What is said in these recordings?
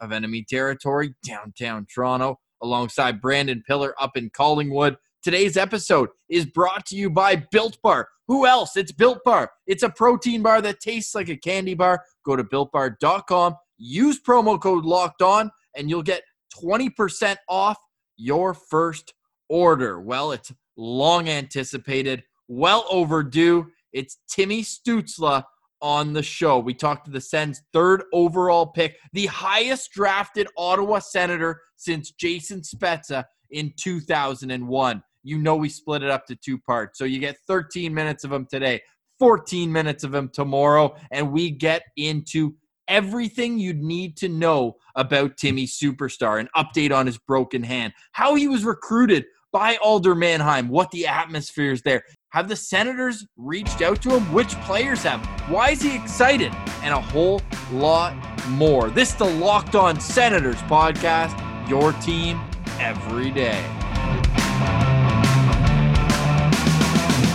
of enemy territory, downtown Toronto, alongside Brandon Pillar up in Collingwood. Today's episode is brought to you by Built Bar. Who else? It's Built Bar. It's a protein bar that tastes like a candy bar. Go to builtbar.com, use promo code locked on, and you'll get 20% off your first order. Well, it's long anticipated, well overdue. It's Timmy Stützle on the show. We talked to the Sens' third overall pick, the highest drafted Ottawa Senator since Jason Spezza in 2001. You know, we split it up to two parts. So you get 13 minutes of him today, 14 minutes of him tomorrow, and we get into everything you'd need to know about Timmy Superstar, an update on his broken hand, how he was recruited by Adler Mannheim, what the atmosphere is there. Have the Senators reached out to him? Which players have? Why is he excited? And a whole lot more. This is the Locked On Senators podcast, your team every day.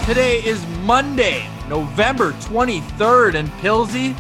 Today is Monday, November 23rd, and Pilsy,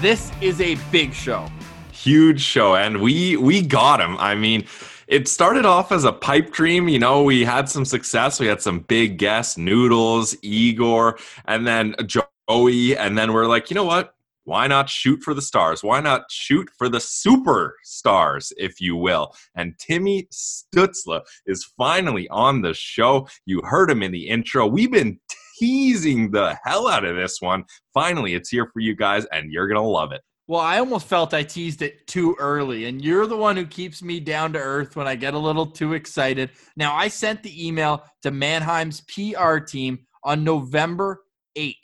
this is a big show. Huge show, and we we got him. I mean, it started off as a pipe dream. You know, we had some success. We had some big guests, Noodles, Igor, and then Joey. And then we're like, you know what? Why not shoot for the stars? Why not shoot for the superstars, if you will? And Timmy Stützle is finally on the show. You heard him in the intro. We've been teasing the hell out of this one. Finally, it's here for you guys, and you're going to love it. Well, I almost felt I teased it too early, and you're the one who keeps me down to earth when I get a little too excited. Now, I sent the email to Mannheim's PR team on November 8th.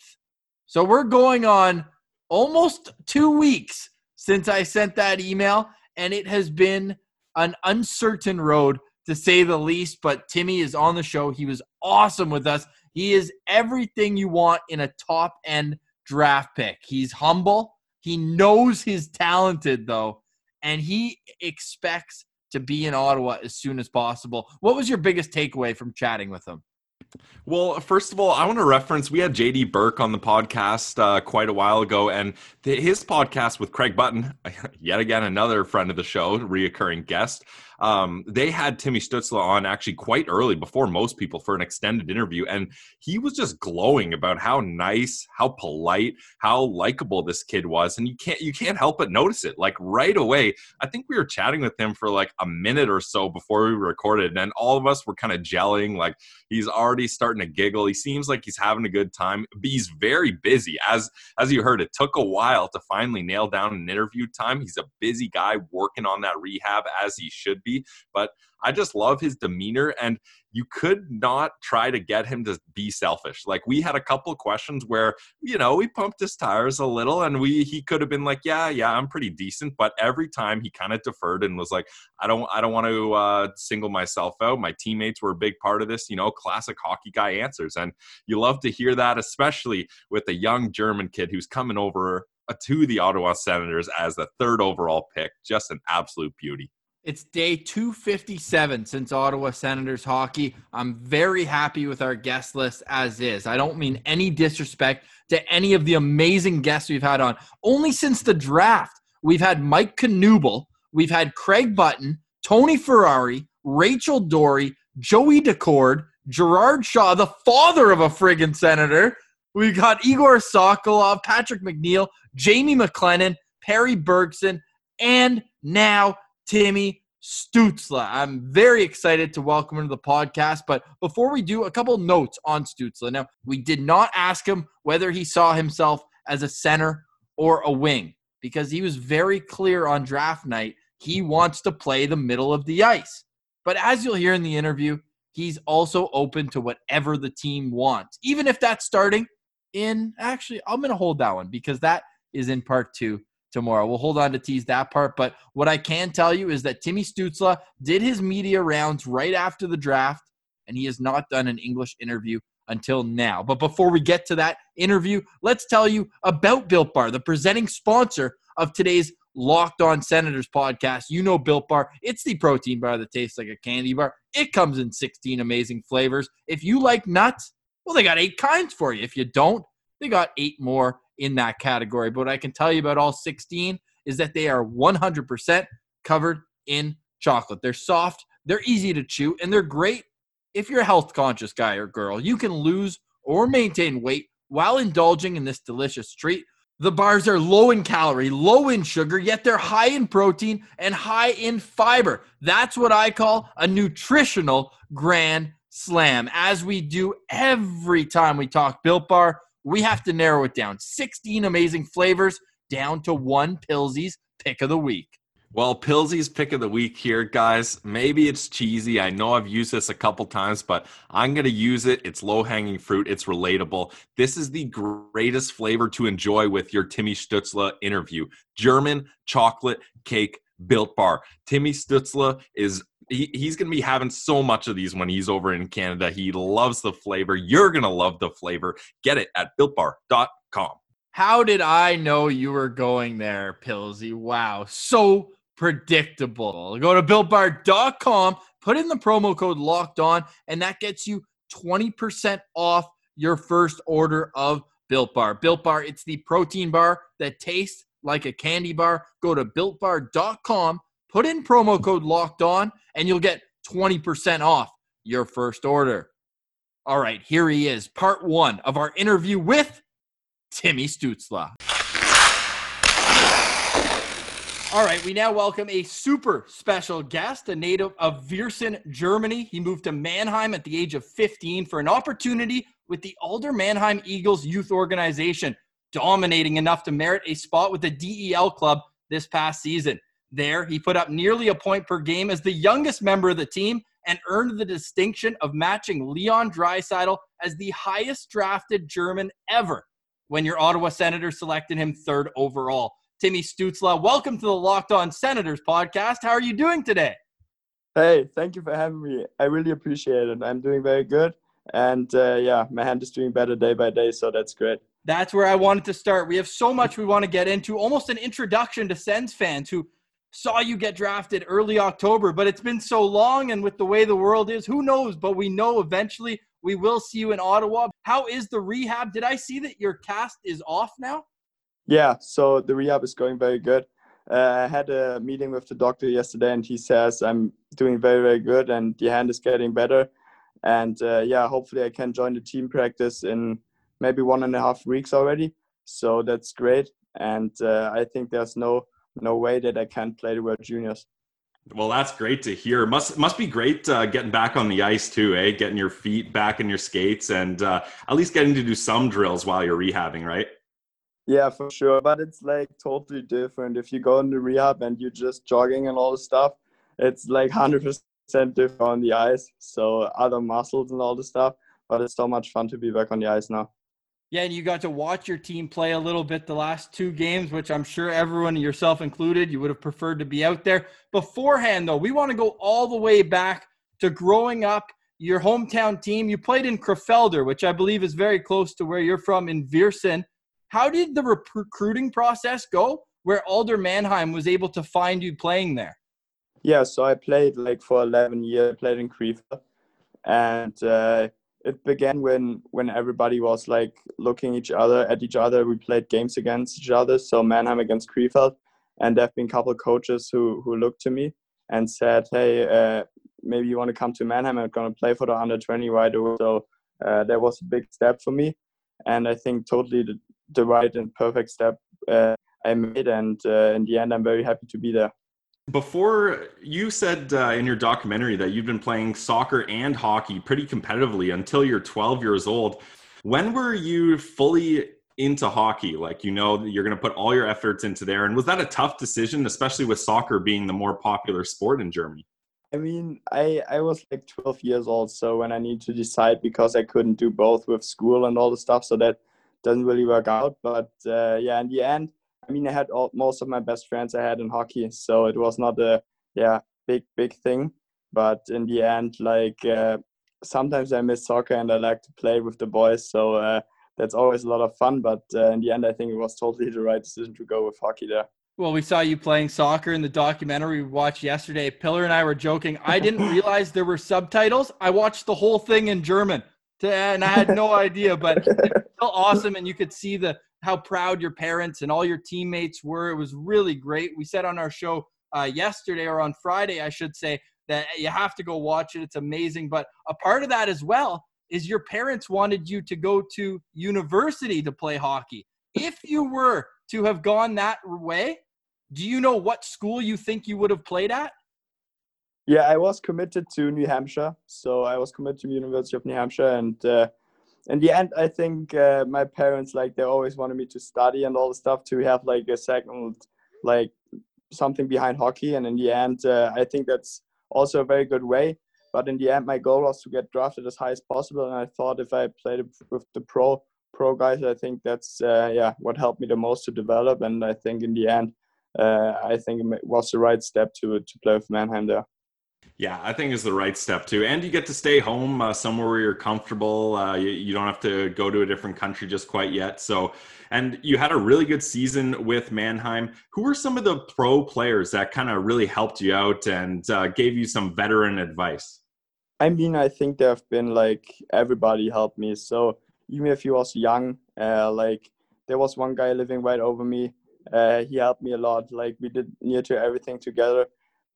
So we're going on almost two weeks since I sent that email, and it has been an uncertain road to say the least. But Timmy is on the show. He was awesome with us. He is everything you want in a top end draft pick. He's humble. He knows he's talented though, and he expects to be in Ottawa as soon as possible. What was your biggest takeaway from chatting with him? Well, first of all, I want to reference we had JD Burke on the podcast uh, quite a while ago, and his podcast with Craig Button, yet again another friend of the show, reoccurring guest um, they had Timmy Stützle on actually quite early before most people for an extended interview, and he was just glowing about how nice, how polite, how likable this kid was, and you can't you can't help but notice it. Like right away, I think we were chatting with him for like a minute or so before we recorded, and all of us were kind of gelling. Like he's already starting to giggle. He seems like he's having a good time. He's very busy, as as you heard. It took a while to finally nail down an interview time. He's a busy guy working on that rehab as he should be but I just love his demeanor. And you could not try to get him to be selfish. Like we had a couple questions where, you know, we pumped his tires a little and we he could have been like, yeah, yeah, I'm pretty decent. But every time he kind of deferred and was like, I don't I don't want to uh, single myself out. My teammates were a big part of this, you know, classic hockey guy answers. And you love to hear that, especially with a young German kid who's coming over uh, to the Ottawa Senators as the third overall pick. Just an absolute beauty. It's day 257 since Ottawa Senators hockey. I'm very happy with our guest list as is. I don't mean any disrespect to any of the amazing guests we've had on. Only since the draft, we've had Mike Knuble, we've had Craig Button, Tony Ferrari, Rachel Doerrie, Joey Daccord, Gerard Shaw, the father of a friggin' senator. We've got Igor Sokolov, Patrick McNeil, Jamie McLennan, Perry Bergson, and now Timmy Stützle. I'm very excited to welcome him to the podcast. But before we do, a couple notes on Stützle. Now, we did not ask him whether he saw himself as a center or a wing because he was very clear on draft night. He wants to play the middle of the ice. But as you'll hear in the interview, he's also open to whatever the team wants, even if that's starting in actually, I'm going to hold that one because that is in part two tomorrow. We'll hold on to tease that part. But what I can tell you is that Timmy Stützle did his media rounds right after the draft, and he has not done an English interview until now. But before we get to that interview, let's tell you about Built Bar, the presenting sponsor of today's Locked On Senators podcast. You know Built Bar. It's the protein bar that tastes like a candy bar. It comes in 16 amazing flavors. If you like nuts, well, they got eight kinds for you. If you don't, they got eight more in that category. But what I can tell you about all 16 is that they are 100% covered in chocolate. They're soft, they're easy to chew, and they're great if you're a health conscious guy or girl. You can lose or maintain weight while indulging in this delicious treat. The bars are low in calorie, low in sugar, yet they're high in protein and high in fiber. That's what I call a nutritional grand slam. As we do every time we talk Built Bar, we have to narrow it down. 16 amazing flavors down to one Pillsy's pick of the week. Well, Pillsy's pick of the week here, guys. Maybe it's cheesy. I know I've used this a couple times, but I'm going to use it. It's low hanging fruit. It's relatable. This is the greatest flavor to enjoy with your Timmy Stützle interview German chocolate cake built bar. Timmy Stützle is. He, he's going to be having so much of these when he's over in Canada. He loves the flavor. You're going to love the flavor. Get it at builtbar.com. How did I know you were going there, Pillsy? Wow. So predictable. Go to builtbar.com, put in the promo code locked on, and that gets you 20% off your first order of Built Bar. Built Bar, it's the protein bar that tastes like a candy bar. Go to builtbar.com, put in promo code locked on, and you'll get 20% off your first order. All right, here he is, part one of our interview with Timmy Stützle. All right, we now welcome a super special guest, a native of Viersen, Germany. He moved to Mannheim at the age of 15 for an opportunity with the Adler Mannheim Eagles youth organization, dominating enough to merit a spot with the DEL club this past season. There, he put up nearly a point per game as the youngest member of the team and earned the distinction of matching Leon Draisaitl as the highest drafted German ever when your Ottawa Senators selected him third overall. Timmy Stützle, Welcome to the Locked On Senators podcast. How are you doing today? Hey, thank you for having me. I really appreciate it. I'm doing very good. And uh, yeah, my hand is doing better day by day, so that's great. That's where I wanted to start. We have so much we want to get into, almost an introduction to Sens fans who saw you get drafted early October, but it's been so long, and with the way the world is, who knows? But we know eventually we will see you in Ottawa. How is the rehab? Did I see that your cast is off now? Yeah, so the rehab is going very good. Uh, I had a meeting with the doctor yesterday, and he says I'm doing very, very good, and the hand is getting better. And uh, yeah, hopefully I can join the team practice in maybe one and a half weeks already. So that's great, and uh, I think there's no no way that I can't play the World Juniors. Well, that's great to hear. Must must be great uh, getting back on the ice too, eh? Getting your feet back in your skates, and uh, at least getting to do some drills while you're rehabbing, right? Yeah, for sure. But it's like totally different. If you go into rehab and you're just jogging and all the stuff, it's like 100% different on the ice. So other muscles and all the stuff. But it's so much fun to be back on the ice now. Yeah, and you got to watch your team play a little bit the last two games, which I'm sure everyone, yourself included, you would have preferred to be out there. Beforehand, though, we want to go all the way back to growing up, your hometown team. You played in Krefelder, which I believe is very close to where you're from in Viersen. How did the recruiting process go where Adler Mannheim was able to find you playing there? Yeah, so I played like for 11 years, played in Krefeld. And uh, it began when when everybody was like looking each other at each other. We played games against each other, so Mannheim against Krefeld. And there have been a couple coaches who, who looked to me and said, hey, uh, maybe you want to come to Mannheim. I'm going to play for the under 20 right away. So uh, that was a big step for me. And I think totally the, the right and perfect step uh, I made. And uh, in the end, I'm very happy to be there. Before you said uh, in your documentary that you've been playing soccer and hockey pretty competitively until you're 12 years old. When were you fully into hockey? Like, you know, you're going to put all your efforts into there. And was that a tough decision, especially with soccer being the more popular sport in Germany? I mean, I, I was like 12 years old. So when I need to decide because I couldn't do both with school and all the stuff. So that doesn't really work out. But uh, yeah, in the end, I mean, I had all, most of my best friends I had in hockey, so it was not a yeah big big thing. But in the end, like uh, sometimes I miss soccer and I like to play with the boys, so uh, that's always a lot of fun. But uh, in the end, I think it was totally the right decision to go with hockey there. Well, we saw you playing soccer in the documentary we watched yesterday. Pillar and I were joking. I didn't realize there were subtitles. I watched the whole thing in German, and I had no idea. But it's still awesome, and you could see the how proud your parents and all your teammates were. It was really great. We said on our show uh, yesterday or on Friday, I should say, that you have to go watch it. It's amazing. But a part of that as well is your parents wanted you to go to university to play hockey. If you were to have gone that way, do you know what school you think you would have played at? Yeah, I was committed to New Hampshire, so I was committed to University of New Hampshire, and uh, in the end, I think uh, my parents like they always wanted me to study and all the stuff to have like a second like something behind hockey, and in the end, uh, I think that's also a very good way. But in the end, my goal was to get drafted as high as possible, and I thought if I played with the pro pro guys, I think that's uh, yeah what helped me the most to develop. And I think in the end, uh, I think it was the right step to to play with Mannheim there. Yeah, I think is the right step too, and you get to stay home uh, somewhere where you're comfortable. Uh, you, you, don't have to go to a different country just quite yet. So, and you had a really good season with Mannheim. Who were some of the pro players that kind of really helped you out and uh, gave you some veteran advice? I mean, I think there have been like everybody helped me. So even if he was young, uh, like there was one guy living right over me. Uh, he helped me a lot. Like we did near to everything together.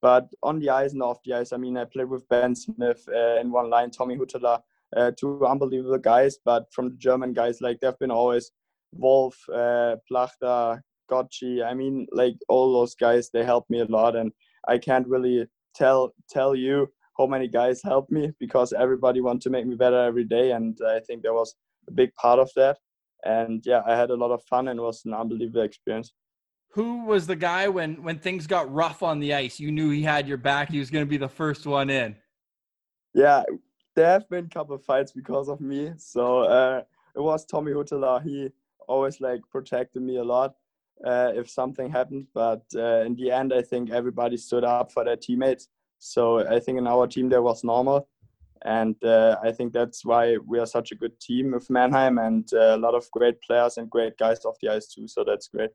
But on the ice and off the ice, I mean, I played with Ben Smith uh, in one line, Tommi Huhtala, uh, two unbelievable guys. But from the German guys, like they've been always Wolf, uh, Plachta, Gotchi. I mean, like all those guys, they helped me a lot, and I can't really tell tell you how many guys helped me because everybody want to make me better every day, and I think that was a big part of that. And yeah, I had a lot of fun and it was an unbelievable experience who was the guy when when things got rough on the ice? You knew he had your back. He was going to be the first one in. Yeah, there have been a couple of fights because of me. So uh, it was Tommi Huhtala. He always like protected me a lot uh, if something happened. But uh, in the end, I think everybody stood up for their teammates. So I think in our team there was normal, and uh, I think that's why we are such a good team with Mannheim and uh, a lot of great players and great guys off the ice too. So that's great.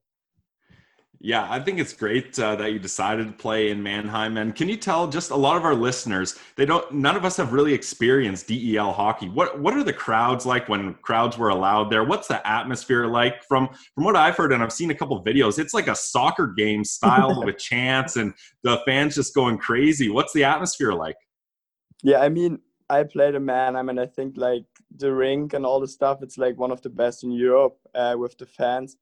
Yeah, I think it's great uh, that you decided to play in Mannheim. And can you tell just a lot of our listeners, they don't, none of us have really experienced DEL hockey. What what are the crowds like when crowds were allowed there? What's the atmosphere like? From from what I've heard and I've seen a couple videos, it's like a soccer game style with chants and the fans just going crazy. What's the atmosphere like? Yeah, I mean, I played a Mannheim, and I think like the rink and all the stuff, it's like one of the best in Europe uh, with the fans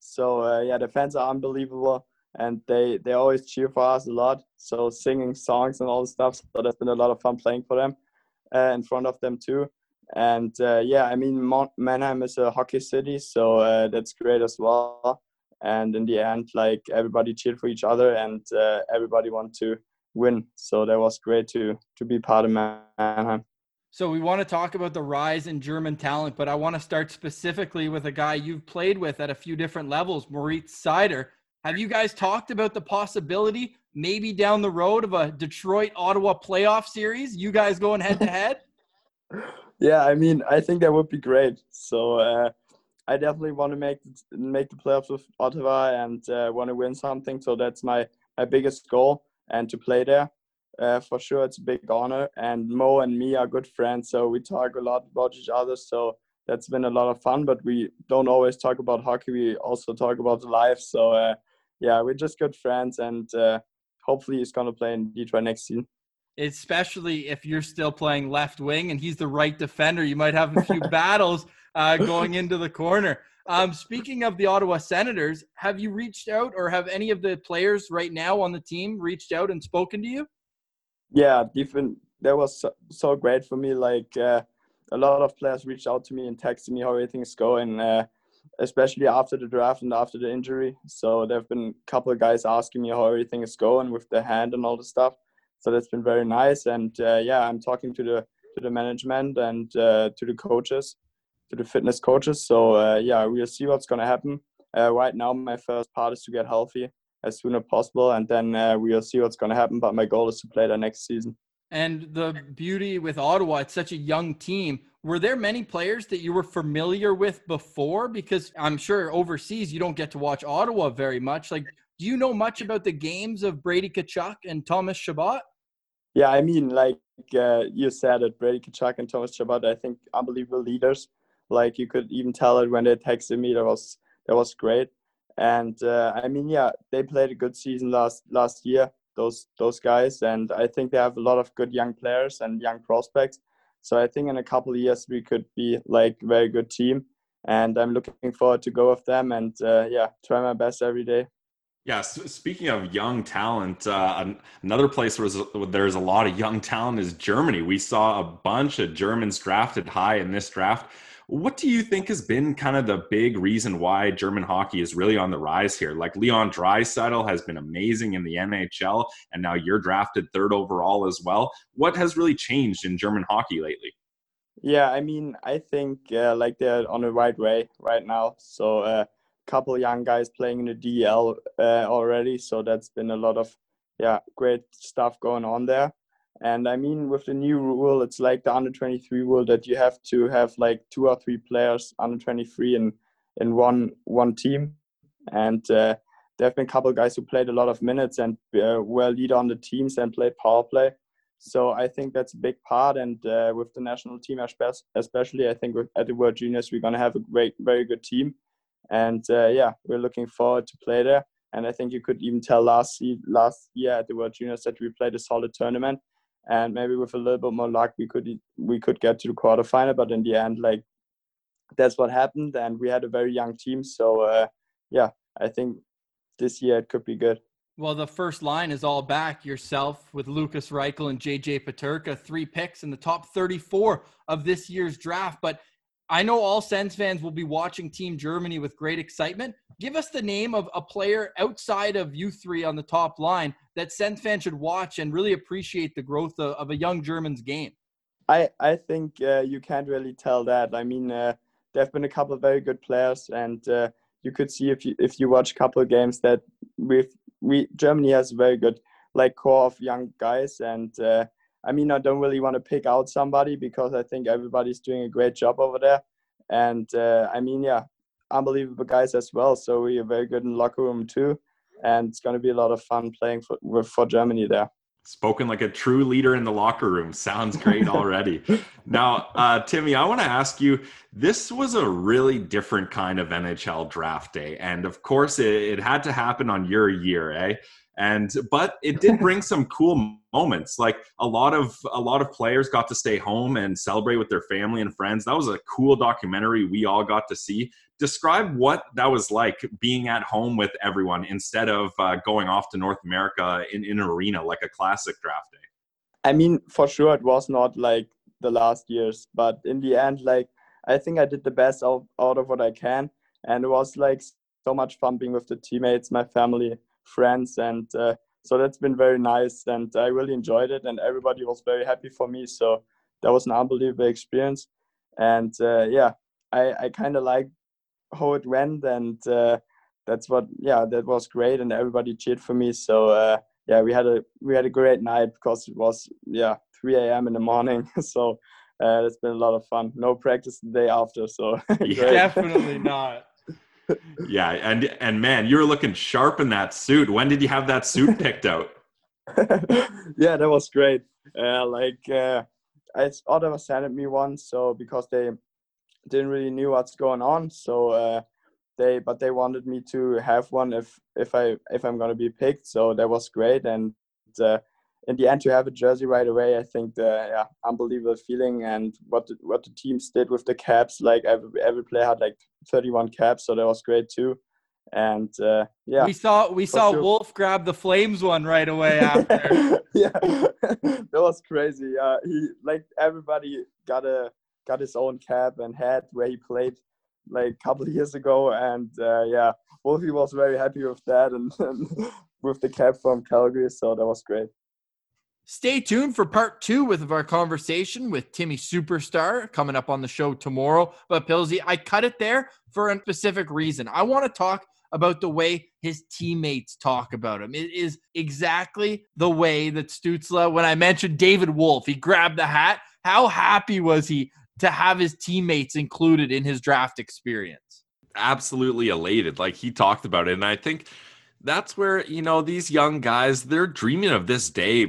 so uh, yeah, the fans are unbelievable, and they they always cheer for us a lot. So singing songs and all the stuff. So that's been a lot of fun playing for them, uh, in front of them too. And uh, yeah, I mean Mannheim is a hockey city, so uh, that's great as well. And in the end, like everybody cheered for each other, and uh, everybody wanted to win. So that was great to to be part of Mannheim. So we want to talk about the rise in German talent, but I want to start specifically with a guy you've played with at a few different levels, Moritz Seider. Have you guys talked about the possibility, maybe down the road, of a Detroit Ottawa playoff series? You guys going head to head? Yeah, I mean, I think that would be great. So uh, I definitely want to make make the playoffs with Ottawa and uh, want to win something. So that's my my biggest goal, and to play there uh, for sure it's a big honor. And Mo and me are good friends, so we talk a lot about each other. So that's been a lot of fun. But we don't always talk about hockey. We also talk about life. So uh, yeah, we're just good friends, and uh, hopefully he's gonna play in Detroit next season. Especially if you're still playing left wing and he's the right defender, you might have a few battles uh, going into the corner. Um, speaking of the Ottawa Senators, have you reached out, or have any of the players right now on the team reached out and spoken to you? Yeah, different. That was so, so great for me. Like uh, a lot of players reached out to me and texted me how everything's going, uh, especially after the draft and after the injury. So there've been a couple of guys asking me how everything is going with the hand and all the stuff. So that's been very nice. And uh, yeah, I'm talking to the to the management and uh, to the coaches, to the fitness coaches. So uh, yeah, we'll see what's gonna happen. uh, right now my first part is to get healthy as soon as possible, and then uh, we'll see what's going to happen. But my goal is to play there next season. And the beauty with Ottawa, it's such a young team. Were there many players that you were familiar with before? Because I'm sure overseas you don't get to watch Ottawa very much. Like, do you know much about the games of Brady Tkachuk and Thomas Chabot? Yeah, I mean, like uh, you said it, Brady Tkachuk and Thomas Chabot, I think unbelievable leaders. Like you could even tell it when they texted me. That was that was great. And uh, I mean, yeah, they played a good season last last year. Those those guys, and I think they have a lot of good young players and young prospects. So I think in a couple of years we could be like a very good team. And I'm looking forward to go with them and uh, yeah, try my best every day. Yeah, speaking of young talent, uh, another place where there's a lot of young talent is Germany. We saw a bunch of Germans drafted high in this draft. What do you think has been kind of the big reason why German hockey is really on the rise here? Like Leon Draisaitl has been amazing in the NHL, and now you're drafted third overall as well. What has really changed in German hockey lately? Yeah, I mean, I think uh, like they're on the right way right now. So a uh, couple young guys playing in the DL uh, already, so that's been a lot of yeah great stuff going on there. And I mean, with the new rule, it's like the under 23 rule that you have to have like two or three players under 23 in in one one team. And uh, there have been a couple guys who played a lot of minutes and uh, were lead on the teams and played power play. So I think that's a big part. And uh, with the national team, especially, I think with, at the World Juniors, we're going to have a great, very good team. And uh, yeah, we're looking forward to play there. And I think you could even tell last last year at the World Juniors that we played a solid tournament and maybe with a little bit more luck we could we could get to the quarterfinal but in the end like that's what happened and we had a very young team so uh, yeah i think this year it could be good well the first line is all back yourself with Lukas Reichel and jj peterka three picks in the top 34 of this year's draft but I know all Sens fans will be watching Team Germany with great excitement. Give us the name of a player outside of you three on the top line that Sens fans should watch and really appreciate the growth of, of a young German's game. I I think uh, you can't really tell that. I mean, uh, there have been a couple of very good players, and uh, you could see if you if you watch a couple of games that we we Germany has a very good like core of young guys, and uh, I mean, I don't really want to pick out somebody because I think everybody's doing a great job over there. And uh, I mean, yeah, unbelievable guys as well. So we are very good in locker room too, and it's going to be a lot of fun playing for for Germany there. Spoken like a true leader in the locker room. Sounds great already. now, uh, Timmy, I want to ask you this was a really different kind of NHL draft day. And of course, it, it had to happen on your year, eh? And but it did bring some cool moments like a lot of a lot of players got to stay home and celebrate with their family and friends. That was a cool documentary we all got to see. Describe what that was like being at home with everyone instead of uh, going off to north america in, in an arena like a classic draft day. I mean for sure it was not like the last years but in the end like i think i did the best out, out of what i can. And it was like so much fun being with the teammates my family friends and uh, so that's been very nice and i really enjoyed it and everybody was very happy for me so that was an unbelievable experience. And uh, yeah i i kind of like how it went and uh, that's what yeah that was great and everybody cheered for me so uh, yeah we had a we had a great night because it was yeah 3 a.m in the morning so uh, it's been a lot of fun. No practice the day after so yeah, definitely not yeah, and and man, you were looking sharp in that suit. When did you have that suit picked out? yeah, that was great. Uh, like uh, I Ottawa sent me one, so because they didn't really knew what's going on, so uh, they but they wanted me to have one if if I if I'm gonna be picked. So that was great, and uh, in the end to have a jersey right away, I think the yeah unbelievable feeling and what the, what the teams did with the caps. Like every every player had like 31 caps, so that was great too. And uh, yeah, we saw we saw sure. Wolf grab the Flames one right away after. yeah, that was crazy. Uh, he like everybody got a got his own cap and hat where he played like a couple of years ago, and uh, yeah, Wolfie was very happy with that and, and with the cap from Calgary, so that was great. Stay tuned for part two with our conversation with Timmy Superstar coming up on the show tomorrow. But Pilsy, I cut it there for a specific reason. I want to talk about the way his teammates talk about him. It is exactly the way that Stützle, when I mentioned David Wolf, he grabbed the hat. How happy was he to have his teammates included in his draft experience? Absolutely elated. Like he talked about it. And I think that's where, you know, these young guys, they're dreaming of this day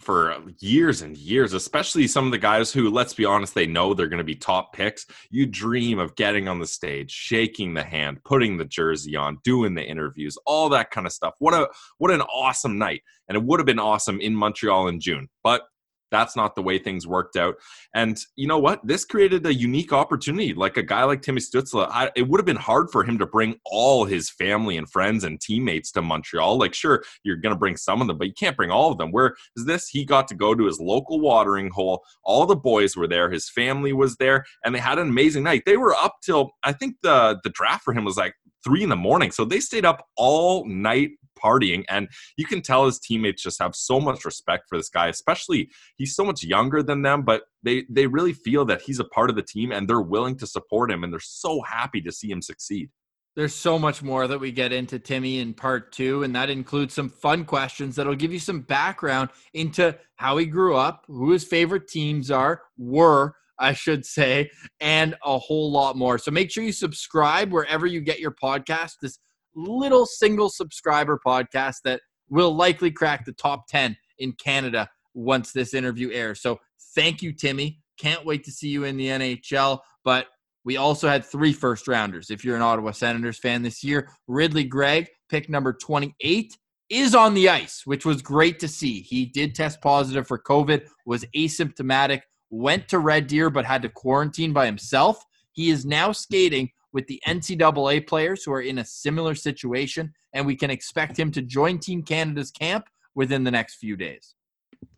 for uh, years and years, especially some of the guys who, let's be honest, they know they're going to be top picks. You dream of getting on the stage, shaking the hand, putting the jersey on, doing the interviews, all that kind of stuff. What a what an awesome night. And it would have been awesome in Montreal in June. But that's not the way things worked out. And you know what? This created a unique opportunity. Like a guy like Timmy Stützle, I, it would have been hard for him to bring all his family and friends and teammates to Montreal. Like, sure, you're going to bring some of them, but you can't bring all of them. Where is this? He got to go to his local watering hole. All the boys were there. His family was there, and they had an amazing night. They were up till I think the the draft for him was like three in the morning. So they stayed up all night partying. And you can tell his teammates just have so much respect for this guy, especially he's so much younger than them, but they, they really feel that he's a part of the team and they're willing to support him. And they're so happy to see him succeed. There's so much more that we get into Timmy in part two, and that includes some fun questions that'll give you some background into how he grew up, who his favorite teams are, were, I should say, and a whole lot more. So make sure you subscribe wherever you get your podcast. This little single subscriber podcast that will likely crack the top 10 in Canada once this interview airs. So thank you, Timmy. Can't wait to see you in the NHL. But we also had three first rounders. If you're an Ottawa Senators fan this year, Ridley Greig, pick number 28, is on the ice, which was great to see. He did test positive for COVID, was asymptomatic, went to Red Deer, but had to quarantine by himself. He is now skating with the NCAA players who are in a similar situation, and we can expect him to join Team Canada's camp within the next few days.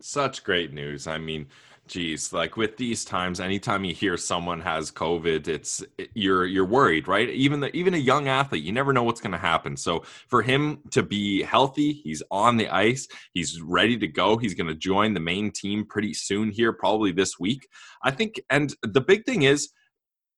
Such great news. I mean, geez, like with these times, anytime you hear someone has COVID, it's you're you're worried, right? Even the even a young athlete, you never know what's going to happen. So for him to be healthy, he's on the ice, he's ready to go. He's going to join the main team pretty soon here, probably this week. I think, and the big thing is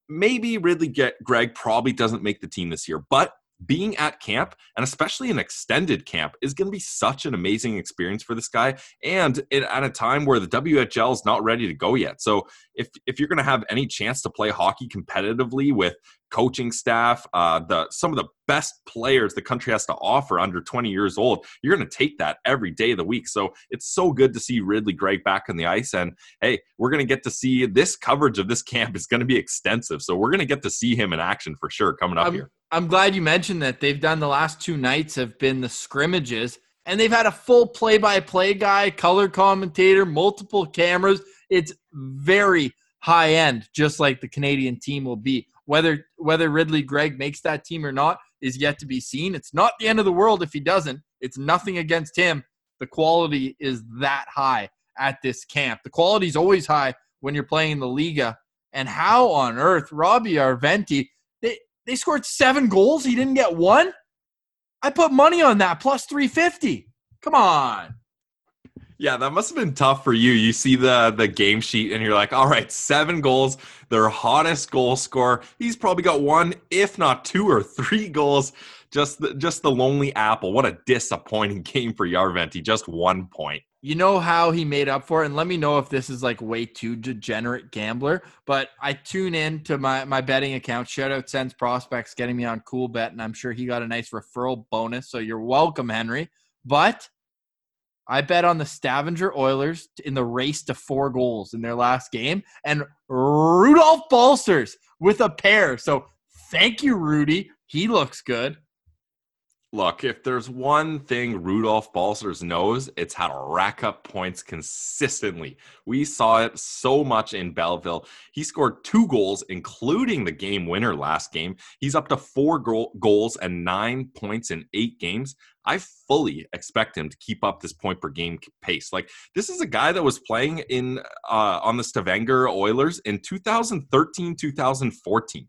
maybe Ridley Greig probably doesn't make the team this year, but being at camp and especially an extended camp is going to be such an amazing experience for this guy and it, at a time where the WHL is not ready to go yet. So if if you're going to have any chance to play hockey competitively with coaching staff, uh, the some of the best players the country has to offer under 20 years old, you're going to take that every day of the week. So it's so good to see Ridley Greig back on the ice. And hey, we're going to get to see this coverage of this camp is going to be extensive. So we're going to get to see him in action for sure coming up I'm, here. I'm glad you mentioned that. They've done the last two nights have been the scrimmages, and they've had a full play-by-play guy, color commentator, multiple cameras. It's very high end, just like the Canadian team will be. Whether whether Ridley Greig makes that team or not is yet to be seen. It's not the end of the world if he doesn't. It's nothing against him. The quality is that high at this camp. The quality is always high when you're playing the Liiga. And how on earth Roby Järventie they scored seven goals. He didn't get one. I put money on that plus 350. Come on. Yeah, that must have been tough for you. You see the the game sheet and you're like, all right, seven goals, their hottest goal scorer. He's probably got one, if not two or three goals. Just the, just the lonely apple. What a disappointing game for Järventie. Just one point. You know how he made up for it, and let me know if this is like way too degenerate gambler. But I tune in to my my betting account. Shout out Sens Prospects getting me on Coolbet, and I'm sure he got a nice referral bonus. So you're welcome, Henry. But I bet on the Stavanger Oilers in the race to four goals in their last game, and Rudolph Balcers with a pair. So thank you, Rudy. He looks good. Look, if there's one thing Rudolph Balcers knows, it's how to rack up points consistently. We saw it so much in Belleville. He scored two goals, including the game winner last game. He's up to four goal- goals and nine points in eight games. I fully expect him to keep up this point per game pace. Like this is a guy that was playing in uh, on the Stavanger Oilers in 2013, 2014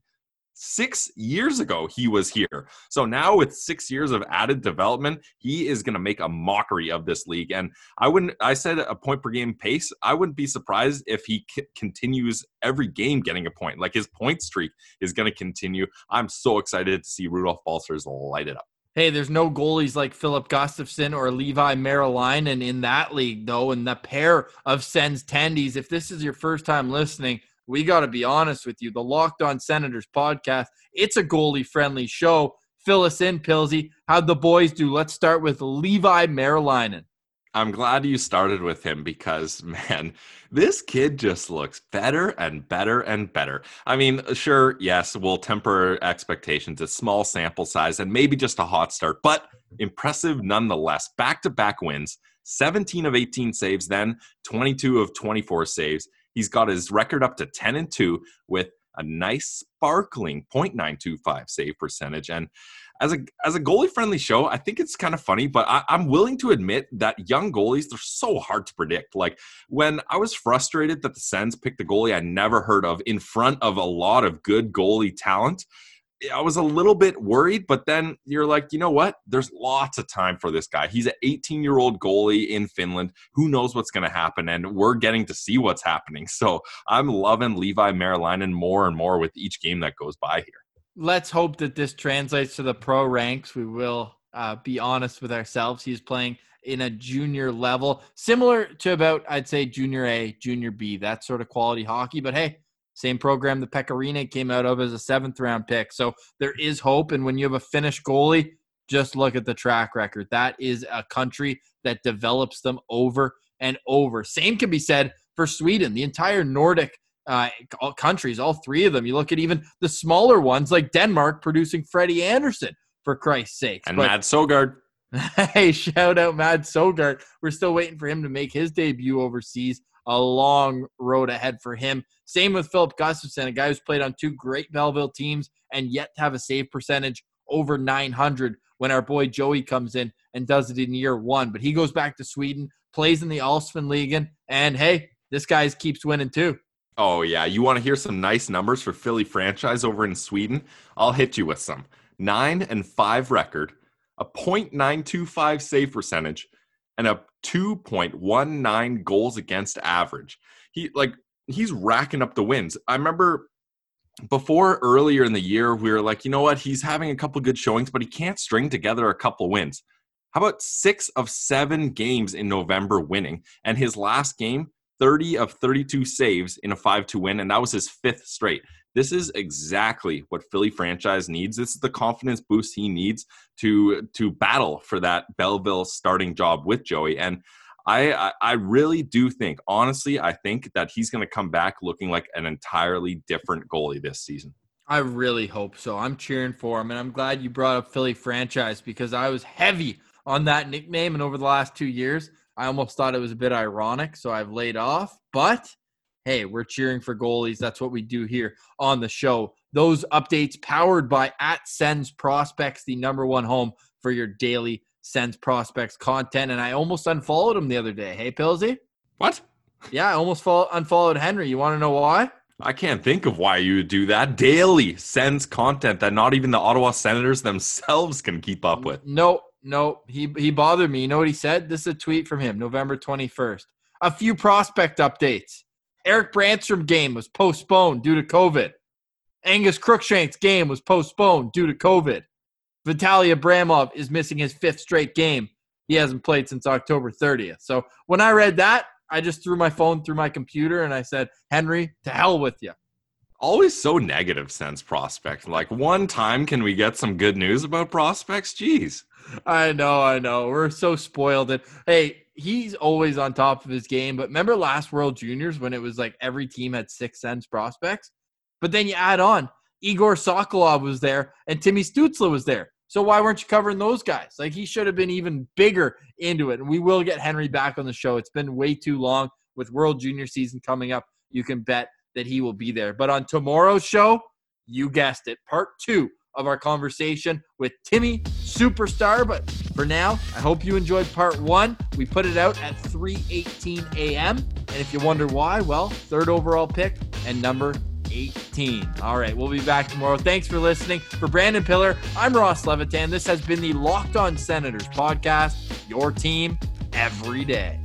six years ago he was here. So now with six years of added development, he is going to make a mockery of this league. And I wouldn't, I said a point per game pace. I wouldn't be surprised if he c- continues every game getting a point. Like his point streak is going to continue. I'm so excited to see Rudolph Balcers light it up. Hey, there's no goalies like Filip Gustavsson or Leevi Merilainen in that league, though. And the pair of Sens tendies, if this is your first time listening, we got to be honest with you. The Locked On Senators podcast, it's a goalie friendly show. Fill us in, Pilsy. How'd the boys do? Let's start with Leevi Merilainen. I'm glad you started with him because, man, this kid just looks better and better and better. I mean, sure, yes, we'll temper expectations. It's small sample size and maybe just a hot start, but impressive nonetheless. Back to back wins, 17 of 18 saves, then 22 of 24 saves. He's got his record up to 10 and 2 with a nice sparkling 0.925 save percentage. And as a as a goalie friendly show, I think it's kind of funny, but I, am willing to admit that young goalies they're so hard to predict. Like when I was frustrated that the Sens picked a goalie I never heard of in front of a lot of good goalie talent. I was a little bit worried, but then you're like, you know what? There's lots of time for this guy. He's an 18 year old goalie in Finland. Who knows what's going to happen? And we're getting to see what's happening. So I'm loving Leevi Merilainen more and more with each game that goes by here let's hope that this translates to the pro ranks. We will uh, be honest with ourselves. He's playing in a junior level, similar to about, I'd say, junior A, junior B, that sort of quality hockey. But hey, same program the Pekka Rinne came out of as a seventh round pick. So there is hope. And when you have a Finnish goalie, just look at the track record. That is a country that develops them over and over. Same can be said for Sweden. The entire Nordic uh, all countries, all three of them. You look at even the smaller ones like Denmark producing Freddie Andersen, for Christ's sake. And but, Mads Sogaard. hey, shout out Mads Sogaard. We're still waiting for him to make his debut overseas. A long road ahead for him. Same with Filip Gustavsson, a guy who's played on two great Belleville teams and yet to have a save percentage over 900 when our boy Joey comes in and does it in year one. But he goes back to Sweden, plays in the Allsvenskan, and hey, this guy keeps winning too. Oh, yeah. You want to hear some nice numbers for Philly franchise over in Sweden? I'll hit you with some. Nine and five record, a 0.925 save percentage, and a 2.19 goals against average. He like he's racking up the wins. I remember before earlier in the year, we were like, you know what? He's having a couple good showings, but he can't string together a couple wins. How about six of seven games in November winning? And his last game, 30 of 32 saves in a 5 2 win, and that was his fifth straight. This is exactly what Philly franchise needs. This is the confidence boost he needs to to battle for that Belleville starting job with Joey. And I I really do think, honestly, I think that he's going to come back looking like an entirely different goalie this season. I really hope so. I'm cheering for him, and I'm glad you brought up Philly franchise because I was heavy on that nickname, and over the last two years, I almost thought it was a bit ironic, so I've laid off. But hey, we're cheering for goalies. That's what we do here on the show. Those updates powered by at Sens Prospects, the number one home for your daily Sens Prospects content. And I almost unfollowed him the other day. Hey, Pilsy? What? Yeah, I almost follow- unfollowed Henry. You want to know why? I can't think of why you would do that. Daily Sens content that not even the Ottawa Senators themselves can keep up with. No, no, he he bothered me. You know what he said? This is a tweet from him, November 21st. A few prospect updates. Erik Brannstrom game was postponed due to COVID. Angus Crookshank's game was postponed due to COVID. Vitaly Abramov is missing his fifth straight game. He hasn't played since October 30th. So when I read that, I just threw my phone through my computer and I said, Henry, to hell with you. Always so negative Sens prospect. Like one time, can we get some good news about prospects? Jeez. I know, I know. We're so spoiled. And hey, he's always on top of his game. But remember last World Juniors when it was like every team had six Sens prospects? But then you add on Igor Sokolov was there and Timmy Stützle was there. So why weren't you covering those guys? Like he should have been even bigger into it. And we will get Henry back on the show. It's been way too long with World Junior season coming up. You can bet that he will be there. But on tomorrow's show, you guessed it, part two of our conversation with Timmy Superstar. But for now, I hope you enjoyed part one. We put it out at 3:18 a.m. And if you wonder why, well, third overall pick and number 18. All right, we'll be back tomorrow. Thanks for listening. For Brandon Pillar, I'm Ross Levitan. This has been the Locked On Senators podcast, your team every day.